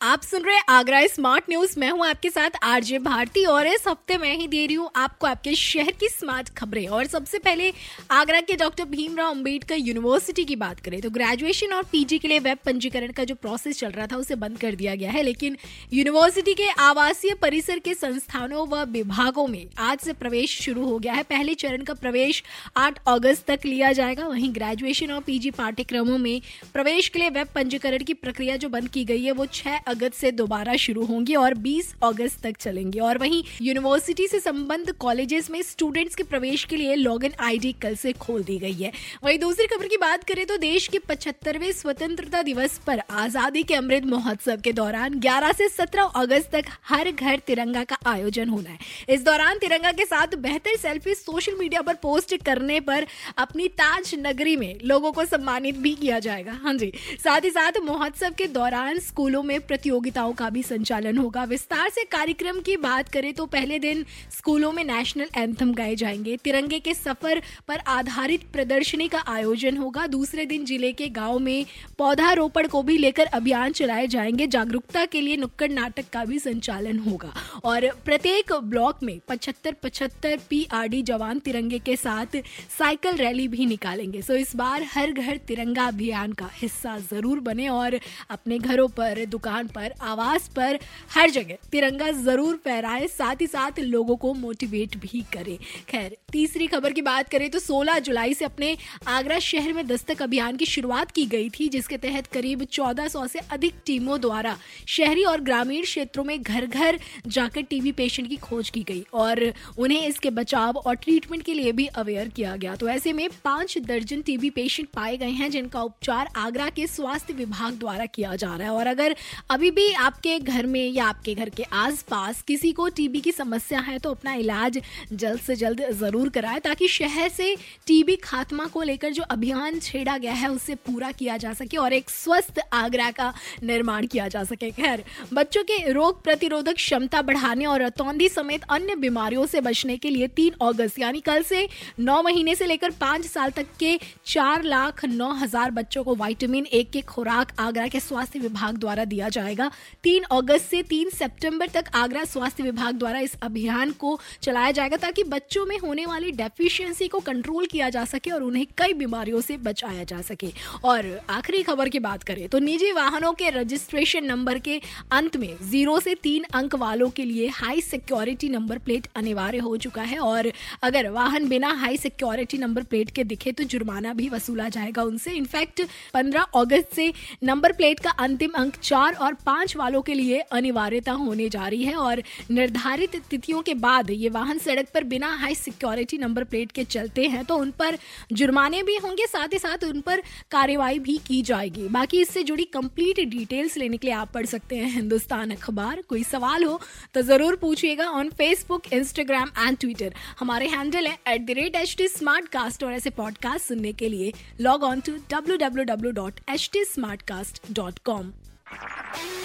आप सुन रहे आगरा स्मार्ट न्यूज़। मैं हूँ आपके साथ आरजे भारती और इस हफ़्ते मैं ही दे रही हूँ आपको आपके शहर की स्मार्ट खबरें। और सबसे पहले आगरा के डॉक्टर भीमराव अंबेडकर यूनिवर्सिटी की बात करें तो ग्रेजुएशन और पीजी के लिए वेब पंजीकरण का जो प्रोसेस चल रहा था उसे बंद कर दिया गया है। लेकिन यूनिवर्सिटी के आवासीय परिसर के संस्थानों व विभागों में आज से प्रवेश शुरू हो गया है। पहले चरण का प्रवेश आठ अगस्त तक लिया जाएगा। वहीं ग्रेजुएशन और पीजी पाठ्यक्रमों में प्रवेश के लिए वेब पंजीकरण की प्रक्रिया जो बंद की गई है, वो छह अगस्त से दोबारा शुरू होंगी और 20 अगस्त तक चलेंगी। और वहीं यूनिवर्सिटी से संबंध कॉलेजेस में स्टूडेंट्स के प्रवेश के लिए लॉग इन आई कल से खोल दी गई है। वहीं दूसरी खबर की बात करें तो देश के पचहत्तरवे स्वतंत्रता दिवस पर आज़ादी के अमृत महोत्सव के दौरान 11 से 17 अगस्त तक हर घर तिरंगा का आयोजन होना है। इस दौरान तिरंगा के साथ बेहतर सेल्फी सोशल मीडिया पर पोस्ट करने पर अपनी ताज नगरी में लोगों को सम्मानित भी किया जाएगा। हाँ जी, साथ ही साथ महोत्सव के दौरान स्कूलों में प्रतियोगिताओं का भी संचालन होगा। विस्तार से कार्यक्रम की बात करें तो पहले दिन स्कूलों में नेशनल एंथम गाए जाएँगे। तिरंगे के सफ़र पर आधारित प्रदर्शनी का आयोजन होगा। दूसरे दिन ज़िले के गाँव में पौधारोपण को भी लेकर अभियान चलाए जाएँगे। जागरूकता के लिए नुक्कड़ नाटक का भी संचालन होगा। और प्रत्येक ब्लॉक में पचहत्तर पचहत्तर पीआरडी जवान तिरंगे के साथ साइकिल रैली भी निकालेंगे। सो इस बार हर घर तिरंगा अभियान का हिस्सा ज़रूर बने और अपने घरों पर दुकान पर, आवास पर, हर जगह। तिरंगा ज़रूर फहराए, साथ ही साथ लोगों को मोटिवेट भी करे। खैर, तीसरी खबर की बात करें तो 16 जुलाई से अपने आगरा शहर में दस्तक अभियान की शुरुआत की गई थी, जिसके तहत करीब 1400 से अधिक टीमों द्वारा शहरी और ग्रामीण क्षेत्रों में घर घर जाकर टीबी पेशेंट की खोज की गई और उन्हें इसके बचाव और ट्रीटमेंट के लिए भी अवेयर किया गया। तो ऐसे में पाँच दर्जन टीबी पेशेंट पाए गए हैं, जिनका उपचार आगरा के स्वास्थ्य विभाग द्वारा किया जा रहा है। और अगर अभी भी आपके घर में या आपके घर के आसपास किसी को टीबी की समस्या है तो अपना इलाज जल्द से जल्द ज़रूर कराएँ, ताकि शहर से टीबी खात्मा को लेकर जो अभियान छेड़ा गया है उसे पूरा किया जा सके और एक स्वस्थ आगरा का निर्माण किया जा सके। खैर, बच्चों के रोग प्रतिरोधक क्षमता बढ़ाने और रतौंधी समेत अन्य बीमारियों से बचने के लिए तीन अगस्त, यानी कल से नौ महीने से लेकर पाँच साल तक के चार लाख नौ हज़ार बच्चों को वाइटामिन ए के खुराक आगरा के स्वास्थ्य विभाग द्वारा दिया जाएगा। तीन अगस्त से तीन सितंबर तक आगरा स्वास्थ्य विभाग द्वारा इस अभियान को चलाया जाएगा ताकि बच्चों में होने वाली डेफिशिएंसी को कंट्रोल किया जा सके और उन्हें कई बीमारियों से बचाया जा सके। और आखिरी खबर की बात करें तो निजी वाहनों के रजिस्ट्रेशन नंबर के अंत में ज़ीरो से तीन अंक वालों के लिए हाई सिक्योरिटी नंबर प्लेट अनिवार्य हो चुका है। और अगर वाहन बिना हाई सिक्योरिटी नंबर प्लेट के दिखे तो जुर्माना भी वसूला जाएगा उनसे। इनफैक्ट 15 अगस्त से नंबर प्लेट का अंतिम अंक चार और पाँच वालों के लिए अनिवार्यता होने जा रही है और निर्धारित तिथियों के बाद ये वाहन सड़क पर बिना हाई सिक्योरिटी नंबर प्लेट के चलते हैं तो उन पर जुर्माने भी होंगे, साथ ही साथ उन पर कार्रवाई भी की जाएगी। बाकी इससे जुड़ी कंप्लीट डिटेल्स लेने के लिए आप पढ़ सकते हैं हिंदुस्तान अखबार। कोई सवाल हो तो ज़रूर पूछिएगा on Facebook Instagram and Twitter हमारे हैंडल है at the rate H T smart cast और ऐसे पॉडकास्ट सुनने के लिए log on to W W W dot H T smart cast dot com